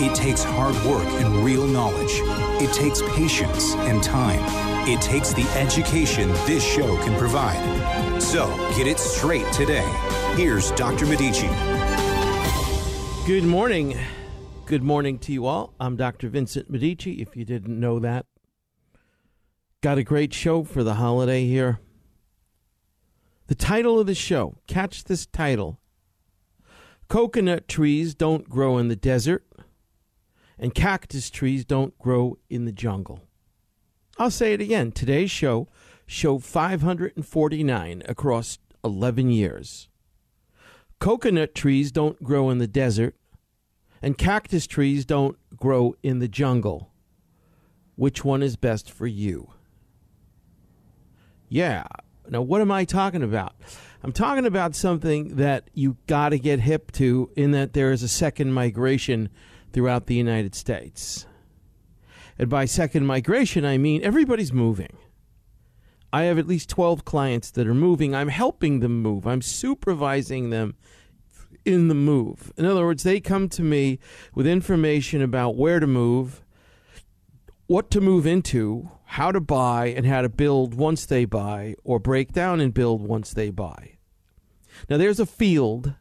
It takes hard work and real knowledge. It takes patience and time. It takes the education this show can provide. So get it straight today. Here's Dr. Medici. Good morning. Good morning to you all. I'm Dr. Vincent Medici, if you didn't know that. Got a great show for the holiday here. The title of the show, catch this title Coconut trees don't grow in the desert, and cactus trees don't grow in the jungle. I'll say it again. Today's show, show 549 across 11 years. Coconut trees don't grow in the desert, and cactus trees don't grow in the jungle. Which one is best for you? Yeah, now, what am I talking about? I'm talking about something that you got to get hip to in that there is a second migration throughout the United States. And by second migration, I mean everybody's moving. I have at least 12 clients that are moving. I'm helping them move, I'm supervising them in the move. In other words, they come to me with information about where to move, what to move into, how to buy and how to build once they buy, or break down and build once they buy. Now, there's a field,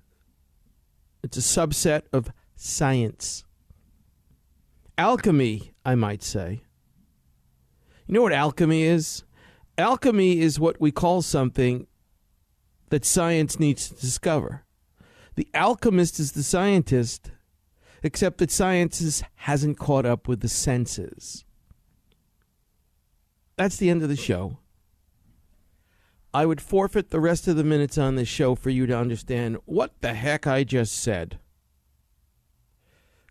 it's a subset of science. Alchemy, I might say. You know what alchemy is? Alchemy is what we call something that science needs to discover. The alchemist is the scientist, except that science hasn't caught up with the senses. That's the end of the show. I would forfeit the rest of the minutes on this show for you to understand what the heck I just said.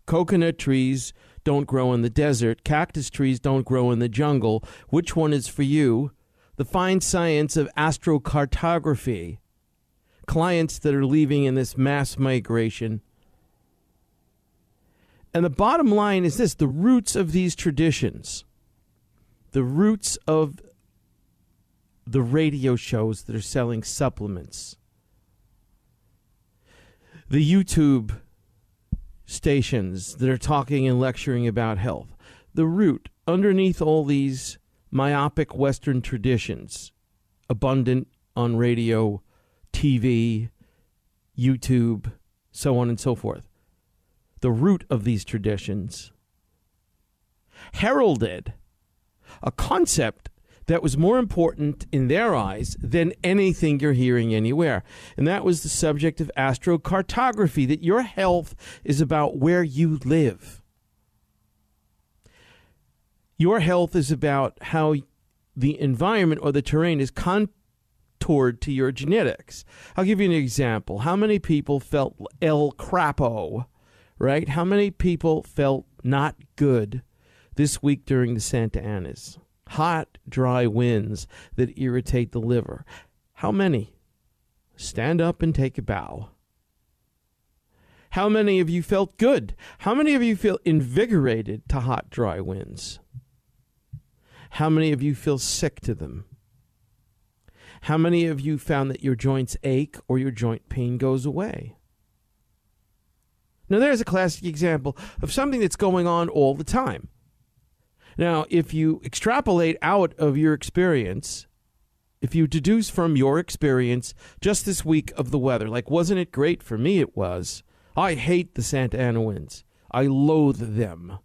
Coconut trees don't grow in the desert, cactus trees don't grow in the jungle. Which one is for you? The fine science of astrocartography. Clients that are leaving in this mass migration. And the bottom line is this the roots of these traditions the roots of the radio shows that are selling supplements, the YouTube stations that are talking and lecturing about health, the root underneath all these myopic Western traditions, abundant on radio, TV, YouTube, so on and so forth. The root of these traditions heralded a concept that was more important in their eyes than anything you're hearing anywhere. And that was the subject of astrocartography that your health is about where you live. Your health is about how the environment or the terrain is contoured to your genetics. I'll give you an example. How many people felt El Crapo, right? How many people felt not good this week during the Santa Anas. Hot, dry winds that irritate the liver. How many? Stand up and take a bow. How many of you felt good? How many of you feel invigorated to hot, dry winds? How many of you feel sick to them? How many of you found that your joints ache or your joint pain goes away? Now, there's a classic example of something that's going on all the time. Now, if you extrapolate out of your experience, if you deduce from your experience just this week of the weather, like, wasn't it great? For me, it was. I hate the Santa Ana winds. I loathe them.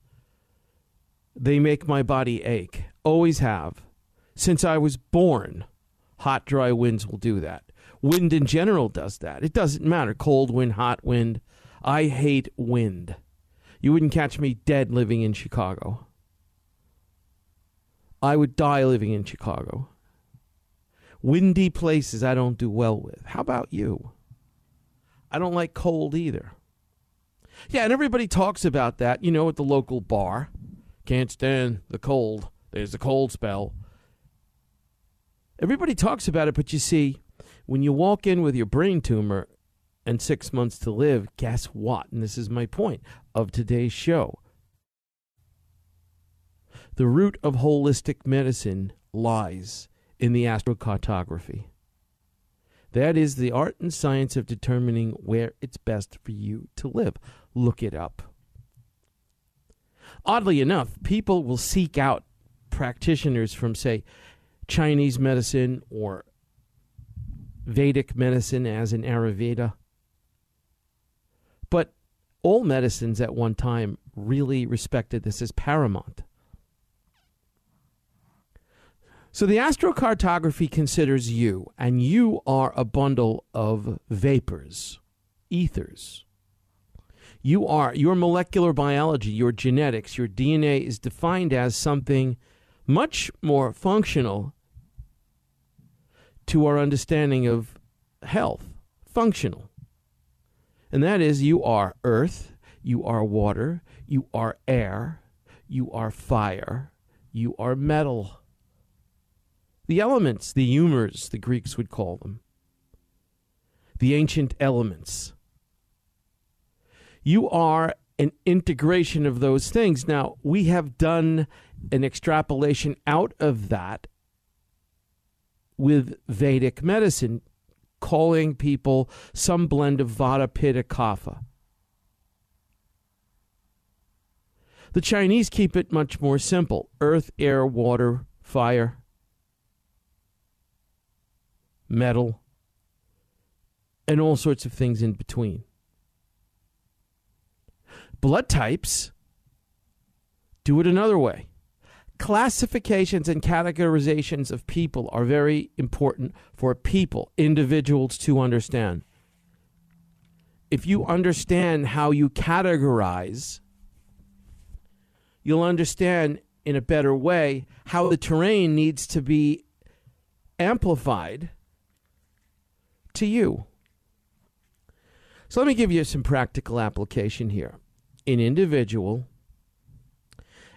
They make my body ache. Always have. Since I was born, hot, dry winds will do that. Wind in general does that. It doesn't matter. Cold wind, hot wind. I hate wind. You wouldn't catch me dead living in Chicago. I would die living in Chicago. Windy places I don't do well with. How about you? I don't like cold either. Yeah, and everybody talks about that, you know, at the local bar. Can't stand the cold. There's a cold spell. Everybody talks about it, but you see, when you walk in with your brain tumor and six months to live, guess what? And this is my point of today's show. The root of holistic medicine lies in the astrocartography. That is the art and science of determining where it's best for you to live. Look it up. Oddly enough, people will seek out practitioners from, say, Chinese medicine or Vedic medicine, as in Ayurveda. But all medicines at one time really respected this as paramount. So the astrocartography considers you, and you are a bundle of vapors, ethers. You are your molecular biology, your genetics, your DNA is defined as something much more functional to our understanding of health, functional. And that is you are earth, you are water, you are air, you are fire, you are metal the elements, the humors, the Greeks would call them. The ancient elements. You are an integration of those things. Now, we have done an extrapolation out of that with Vedic medicine, calling people some blend of Vata, Pitta, Kapha. The Chinese keep it much more simple earth, air, water, fire metal, and all sorts of things in between. Blood types do it another way. Classifications and categorizations of people are very important for people, individuals to understand. If you understand how you categorize, you'll understand in a better way how the terrain needs to be amplified to you. So let me give you some practical application here. An individual,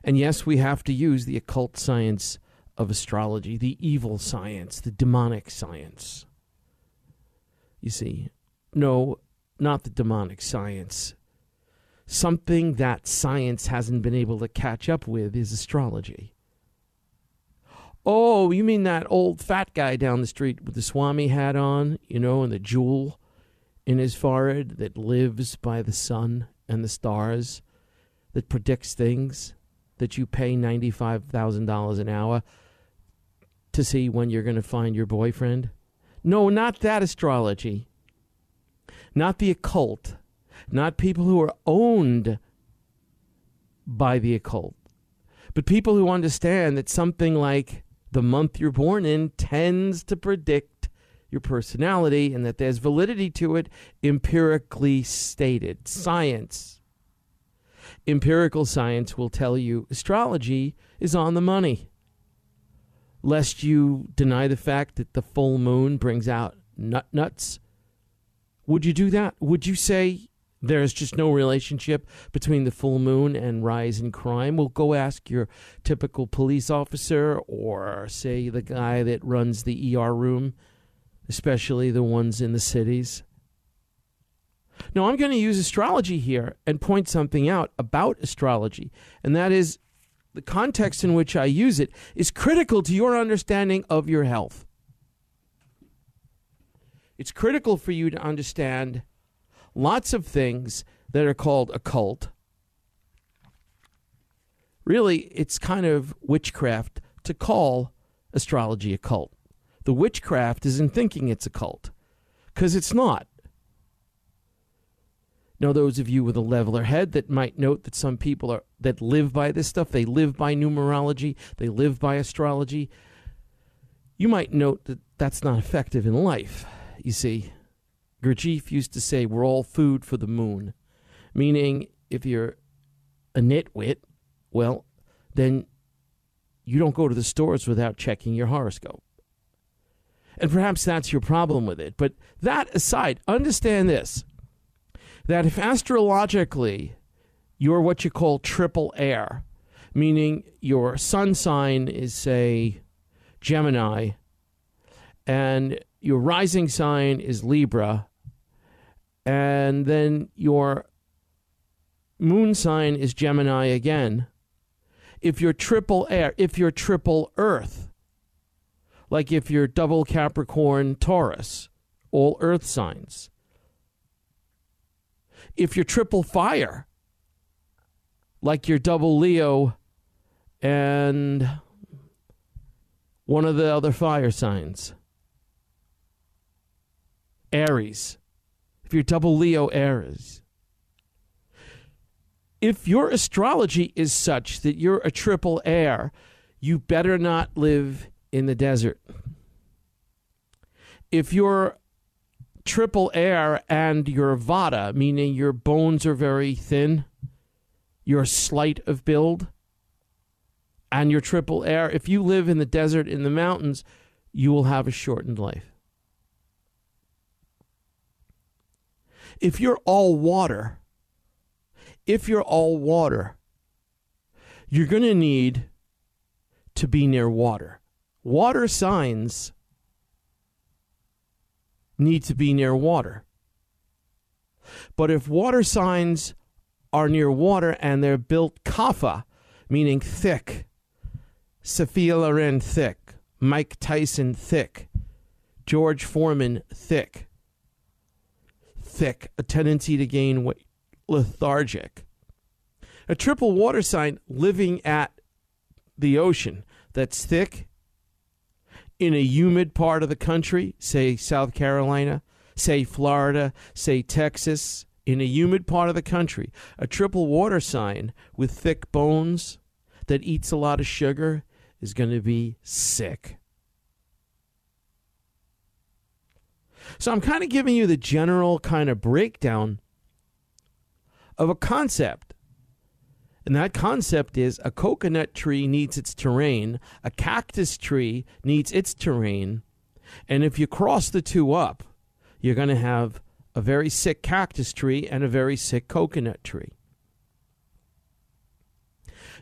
and yes, we have to use the occult science of astrology, the evil science, the demonic science. You see, no, not the demonic science. Something that science hasn't been able to catch up with is astrology. Oh, you mean that old fat guy down the street with the Swami hat on, you know, and the jewel in his forehead that lives by the sun and the stars, that predicts things that you pay $95,000 an hour to see when you're going to find your boyfriend? No, not that astrology. Not the occult. Not people who are owned by the occult. But people who understand that something like the month you're born in tends to predict your personality and that there's validity to it empirically stated. Science. Empirical science will tell you astrology is on the money. Lest you deny the fact that the full moon brings out nut nuts. Would you do that? Would you say there's just no relationship between the full moon and rise in crime. Well, go ask your typical police officer or, say, the guy that runs the ER room, especially the ones in the cities. Now, I'm going to use astrology here and point something out about astrology, and that is the context in which I use it is critical to your understanding of your health. It's critical for you to understand lots of things that are called occult. Really, it's kind of witchcraft to call astrology occult. The witchcraft is in thinking it's occult because it's not. Now, those of you with a leveler head that might note that some people are that live by this stuff, they live by numerology, they live by astrology. You might note that that's not effective in life. You see, Gurdjieff used to say, We're all food for the moon. Meaning, if you're a nitwit, well, then you don't go to the stores without checking your horoscope. And perhaps that's your problem with it. But that aside, understand this that if astrologically you're what you call triple air, meaning your sun sign is, say, Gemini, and your rising sign is Libra, and then your moon sign is Gemini again. If you're triple air, if you're triple earth, like if you're double Capricorn Taurus, all earth signs. If you're triple fire, like you're double Leo and one of the other fire signs. Aries. If you're double Leo Aries. If your astrology is such that you're a triple air, you better not live in the desert. If you're triple air and you're vata, meaning your bones are very thin, you're slight of build, and you're triple air, if you live in the desert, in the mountains, you will have a shortened life. If you're all water, if you're all water, you're going to need to be near water. Water signs need to be near water. But if water signs are near water and they're built kapha, meaning thick, Sophia Loren thick, Mike Tyson thick, George Foreman thick, thick, a tendency to gain weight, lethargic. A triple water sign living at the ocean that's thick in a humid part of the country, say South Carolina, say Florida, say Texas, in a humid part of the country, a triple water sign with thick bones that eats a lot of sugar is going to be sick. So I'm kind of giving you the general kind of breakdown of a concept. And that concept is a coconut tree needs its terrain, a cactus tree needs its terrain. And if you cross the two up, you're going to have a very sick cactus tree and a very sick coconut tree.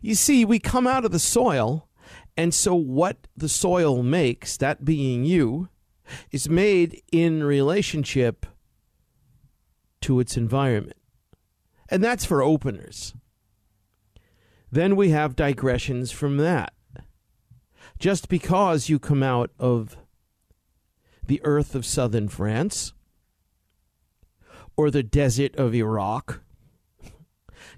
You see, we come out of the soil, and so what the soil makes, that being you, is made in relationship to its environment. And that's for openers. Then we have digressions from that. Just because you come out of the earth of southern France or the desert of Iraq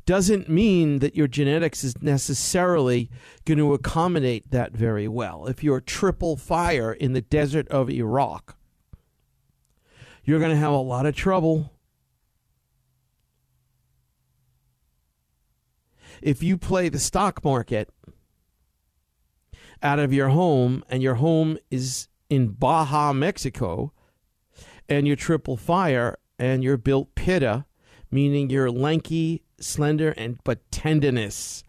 doesn't mean that your genetics is necessarily going to accommodate that very well. If you're triple fire in the desert of Iraq, you're going to have a lot of trouble. If you play the stock market out of your home and your home is in Baja, Mexico, and you're triple fire and you're built pitta, meaning you're lanky, slender, and but tendinous.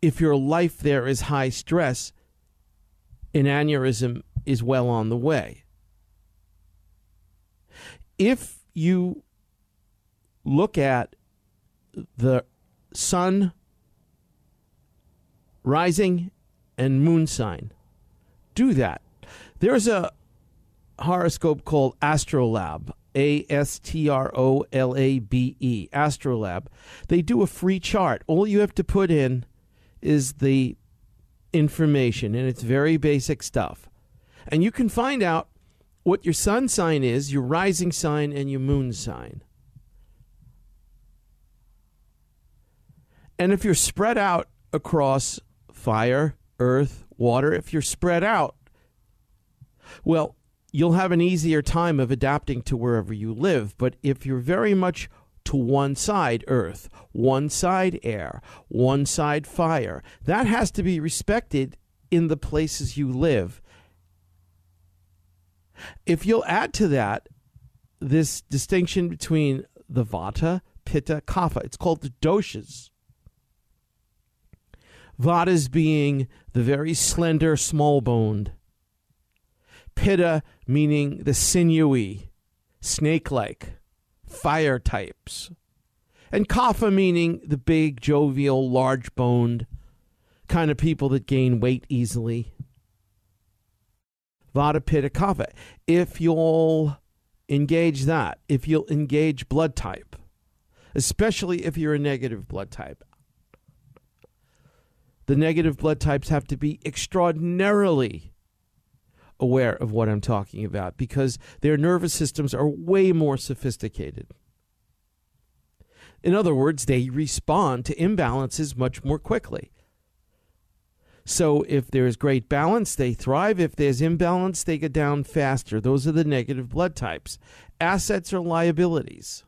If your life there is high stress, an aneurysm is well on the way. If you look at the sun rising and moon sign, do that. There's a horoscope called Astrolabe. A S T R O L A B E, Astrolabe. They do a free chart. All you have to put in is the information, and it's very basic stuff. And you can find out what your sun sign is, your rising sign, and your moon sign. And if you're spread out across fire, earth, water, if you're spread out, well, you'll have an easier time of adapting to wherever you live. But if you're very much to one side earth, one side air, one side fire, that has to be respected in the places you live. If you'll add to that this distinction between the vata, pitta, kapha, it's called the doshas. Vatas being the very slender, small boned. Pitta meaning the sinewy, snake like, fire types. And kapha meaning the big, jovial, large boned kind of people that gain weight easily. Vata Pitta Kapha. If you'll engage that, if you'll engage blood type, especially if you're a negative blood type, the negative blood types have to be extraordinarily aware of what I'm talking about because their nervous systems are way more sophisticated. In other words, they respond to imbalances much more quickly. So if there's great balance, they thrive. If there's imbalance, they go down faster. Those are the negative blood types. Assets or liabilities.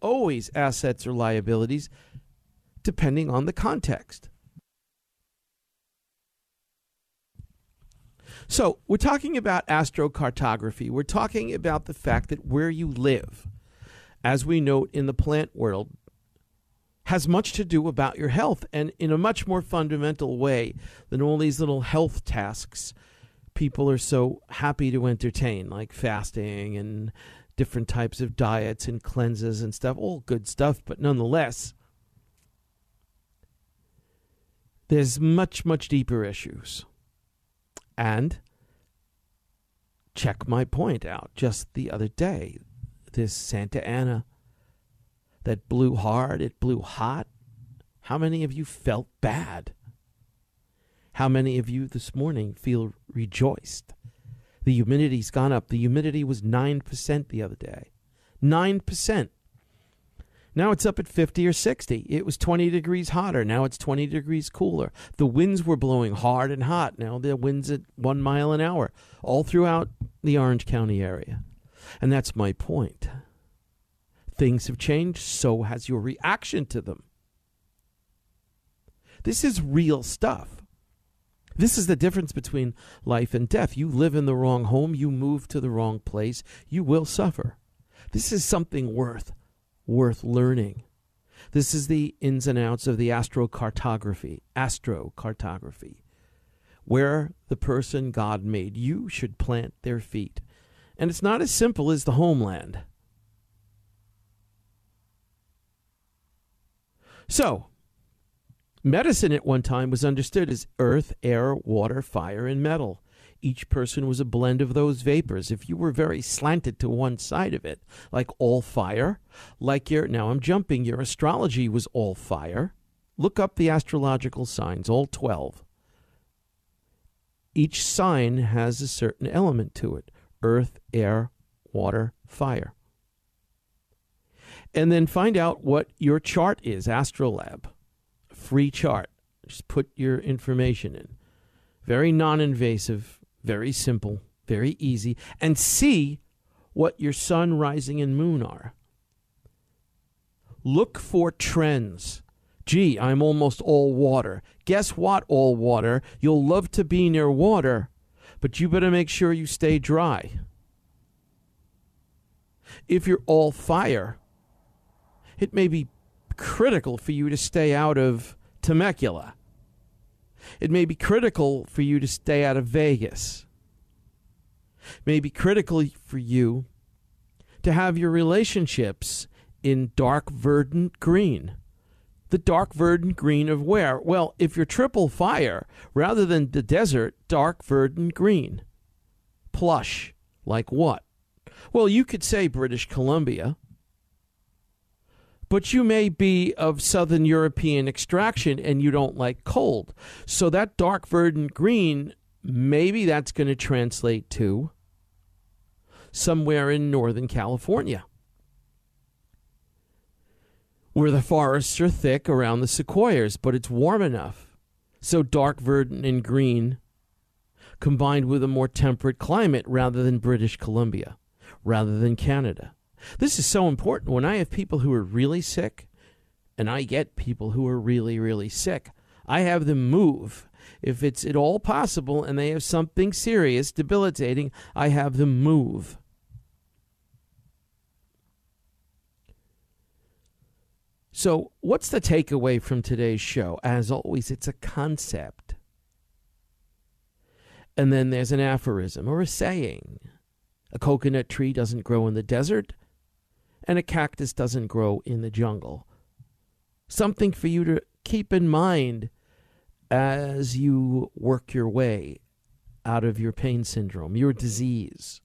Always assets or liabilities, depending on the context. So, we're talking about astrocartography. We're talking about the fact that where you live, as we note in the plant world, has much to do about your health and in a much more fundamental way than all these little health tasks people are so happy to entertain, like fasting and different types of diets and cleanses and stuff. All good stuff, but nonetheless, there's much, much deeper issues. And check my point out just the other day. This Santa Ana that blew hard, it blew hot. How many of you felt bad? How many of you this morning feel rejoiced? The humidity's gone up. The humidity was 9% the other day. 9%. Now it's up at 50 or 60. It was 20 degrees hotter. Now it's 20 degrees cooler. The winds were blowing hard and hot. Now the winds at one mile an hour all throughout the Orange County area. And that's my point. Things have changed, so has your reaction to them. This is real stuff. This is the difference between life and death. You live in the wrong home, you move to the wrong place, you will suffer. This is something worth worth learning. This is the ins and outs of the astrocartography, astrocartography, where the person God made you should plant their feet. And it's not as simple as the homeland. So, medicine at one time was understood as earth, air, water, fire, and metal. Each person was a blend of those vapors. If you were very slanted to one side of it, like all fire, like your, now I'm jumping, your astrology was all fire. Look up the astrological signs, all 12. Each sign has a certain element to it earth, air, water, fire. And then find out what your chart is, Astrolabe. Free chart. Just put your information in. Very non invasive very simple, very easy. And see what your sun, rising, and moon are. Look for trends. Gee, I'm almost all water. Guess what, all water? You'll love to be near water, but you better make sure you stay dry. If you're all fire, it may be critical for you to stay out of Temecula it may be critical for you to stay out of Vegas. It may be critical for you to have your relationships in dark verdant green. The dark verdant green of where? Well, if you're triple fire, rather than the desert, dark verdant green. Plush. Like what? Well, you could say British Columbia but you may be of Southern European extraction and you don't like cold. So that dark verdant green, maybe that's going to translate to somewhere in Northern California where the forests are thick around the sequoias, but it's warm enough. So dark verdant and green combined with a more temperate climate rather than British Columbia, rather than Canada. This is so important. When I have people who are really sick, and I get people who are really, really sick, I have them move. If it's at all possible and they have something serious, debilitating, I have them move. So, what's the takeaway from today's show? As always, it's a concept. And then there's an aphorism or a saying A coconut tree doesn't grow in the desert, and a cactus doesn't grow in the jungle. Something for you to keep in mind as you work your way out of your pain syndrome, your disease,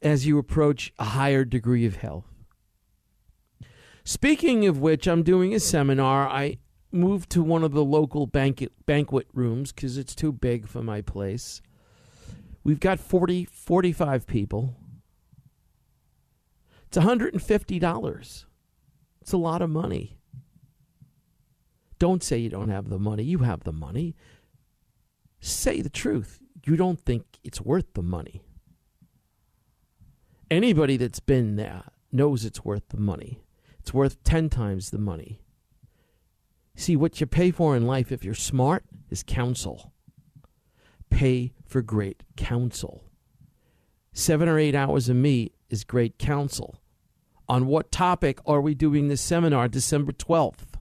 as you approach a higher degree of health. Speaking of which, I'm doing a seminar. I moved to one of the local banquet banquet rooms because it's too big for my place. We've got 40, 45 people. It's $150. It's a lot of money. Don't say you don't have the money. You have the money. Say the truth. You don't think it's worth the money. Anybody that's been there knows it's worth the money. It's worth 10 times the money. See, what you pay for in life, if you're smart, is counsel. Pay for great counsel. Seven or eight hours of me is great counsel. On what topic are we doing this seminar December 12th?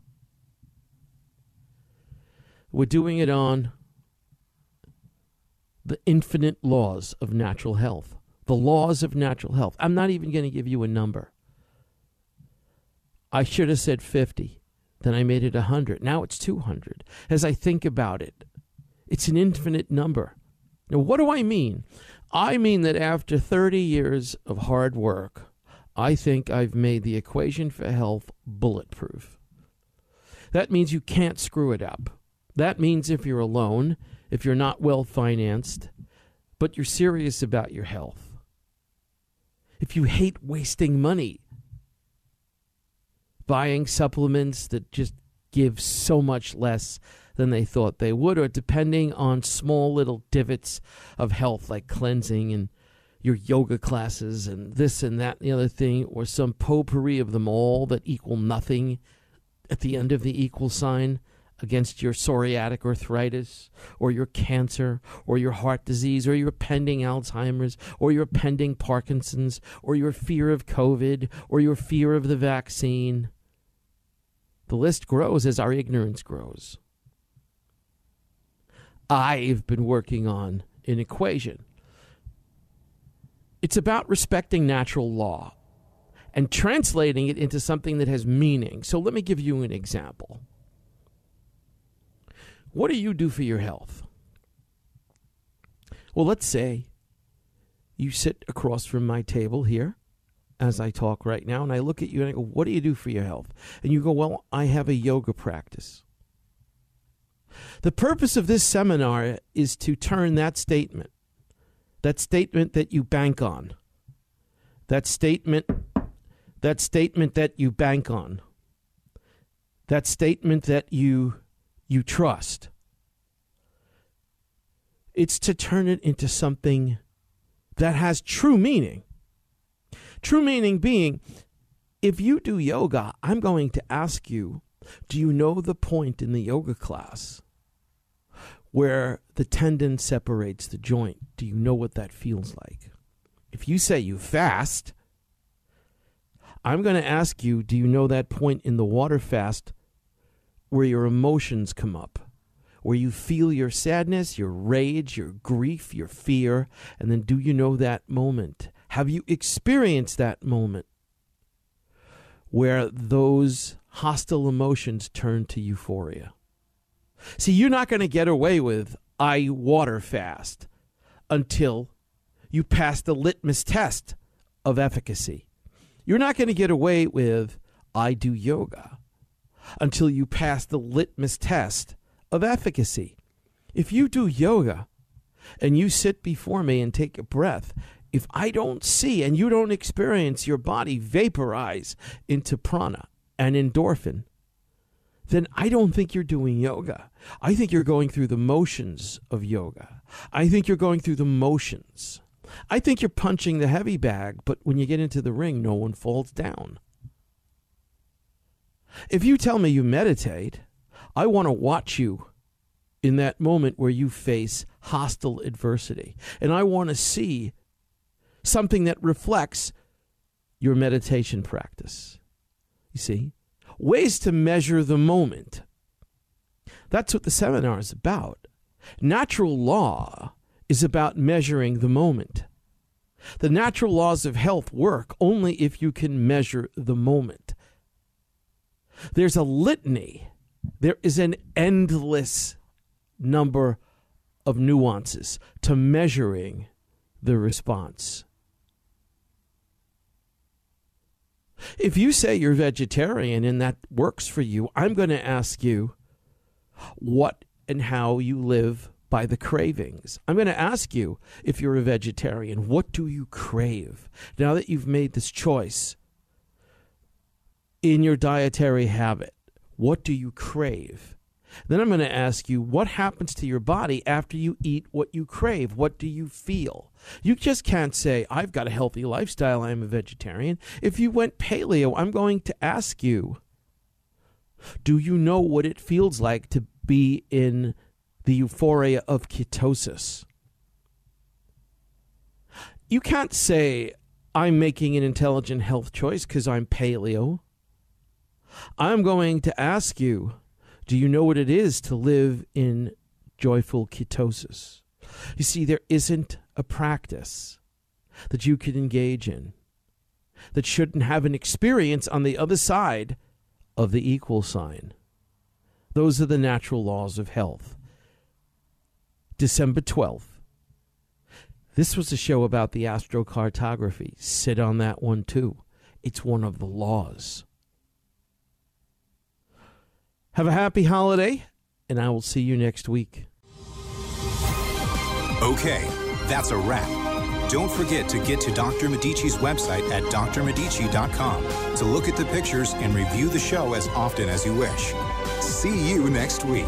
We're doing it on the infinite laws of natural health. The laws of natural health. I'm not even going to give you a number. I should have said 50. Then I made it 100. Now it's 200. As I think about it, it's an infinite number. Now, what do I mean? I mean that after 30 years of hard work, I think I've made the equation for health bulletproof. That means you can't screw it up. That means if you're alone, if you're not well financed, but you're serious about your health, if you hate wasting money, buying supplements that just give so much less than they thought they would, or depending on small little divots of health like cleansing and your yoga classes and this and that and the other thing, or some potpourri of them all that equal nothing at the end of the equal sign against your psoriatic arthritis or your cancer or your heart disease or your pending Alzheimer's or your pending Parkinson's or your fear of COVID or your fear of the vaccine. The list grows as our ignorance grows. I've been working on an equation. It's about respecting natural law and translating it into something that has meaning. So let me give you an example. What do you do for your health? Well, let's say you sit across from my table here as I talk right now, and I look at you and I go, What do you do for your health? And you go, Well, I have a yoga practice. The purpose of this seminar is to turn that statement, that statement that you bank on, that statement, that statement that you bank on, that statement that you you trust. It's to turn it into something that has true meaning. True meaning being, if you do yoga, I'm going to ask you, do you know the point in the yoga class where the tendon separates the joint? Do you know what that feels like? If you say you fast, I'm going to ask you, do you know that point in the water fast where your emotions come up, where you feel your sadness, your rage, your grief, your fear, and then do you know that moment? Have you experienced that moment where those hostile emotions turn to euphoria? See, you're not going to get away with I water fast until you pass the litmus test of efficacy. You're not going to get away with I do yoga until you pass the litmus test of efficacy. If you do yoga and you sit before me and take a breath, if I don't see and you don't experience your body vaporize into prana and endorphin, then I don't think you're doing yoga. I think you're going through the motions of yoga. I think you're going through the motions. I think you're punching the heavy bag, but when you get into the ring, no one falls down. If you tell me you meditate, I want to watch you in that moment where you face hostile adversity. And I want to see something that reflects your meditation practice. You see? Ways to measure the moment. That's what the seminar is about. Natural law is about measuring the moment. The natural laws of health work only if you can measure the moment. There's a litany, there is an endless number of nuances to measuring the response. If you say you're vegetarian and that works for you, I'm going to ask you what and how you live by the cravings. I'm going to ask you if you're a vegetarian, what do you crave? Now that you've made this choice in your dietary habit, what do you crave? Then I'm going to ask you what happens to your body after you eat what you crave? What do you feel? You just can't say, I've got a healthy lifestyle, I'm a vegetarian. If you went paleo, I'm going to ask you, do you know what it feels like to be in the euphoria of ketosis? You can't say, I'm making an intelligent health choice because I'm paleo. I'm going to ask you, do you know what it is to live in joyful ketosis? You see, there isn't a practice that you can engage in that shouldn't have an experience on the other side of the equal sign. Those are the natural laws of health. December 12th. This was a show about the astrocartography. Sit on that one too. It's one of the laws. Have a happy holiday, and I will see you next week. Okay, that's a wrap. Don't forget to get to Dr. Medici's website at drmedici.com to look at the pictures and review the show as often as you wish. See you next week.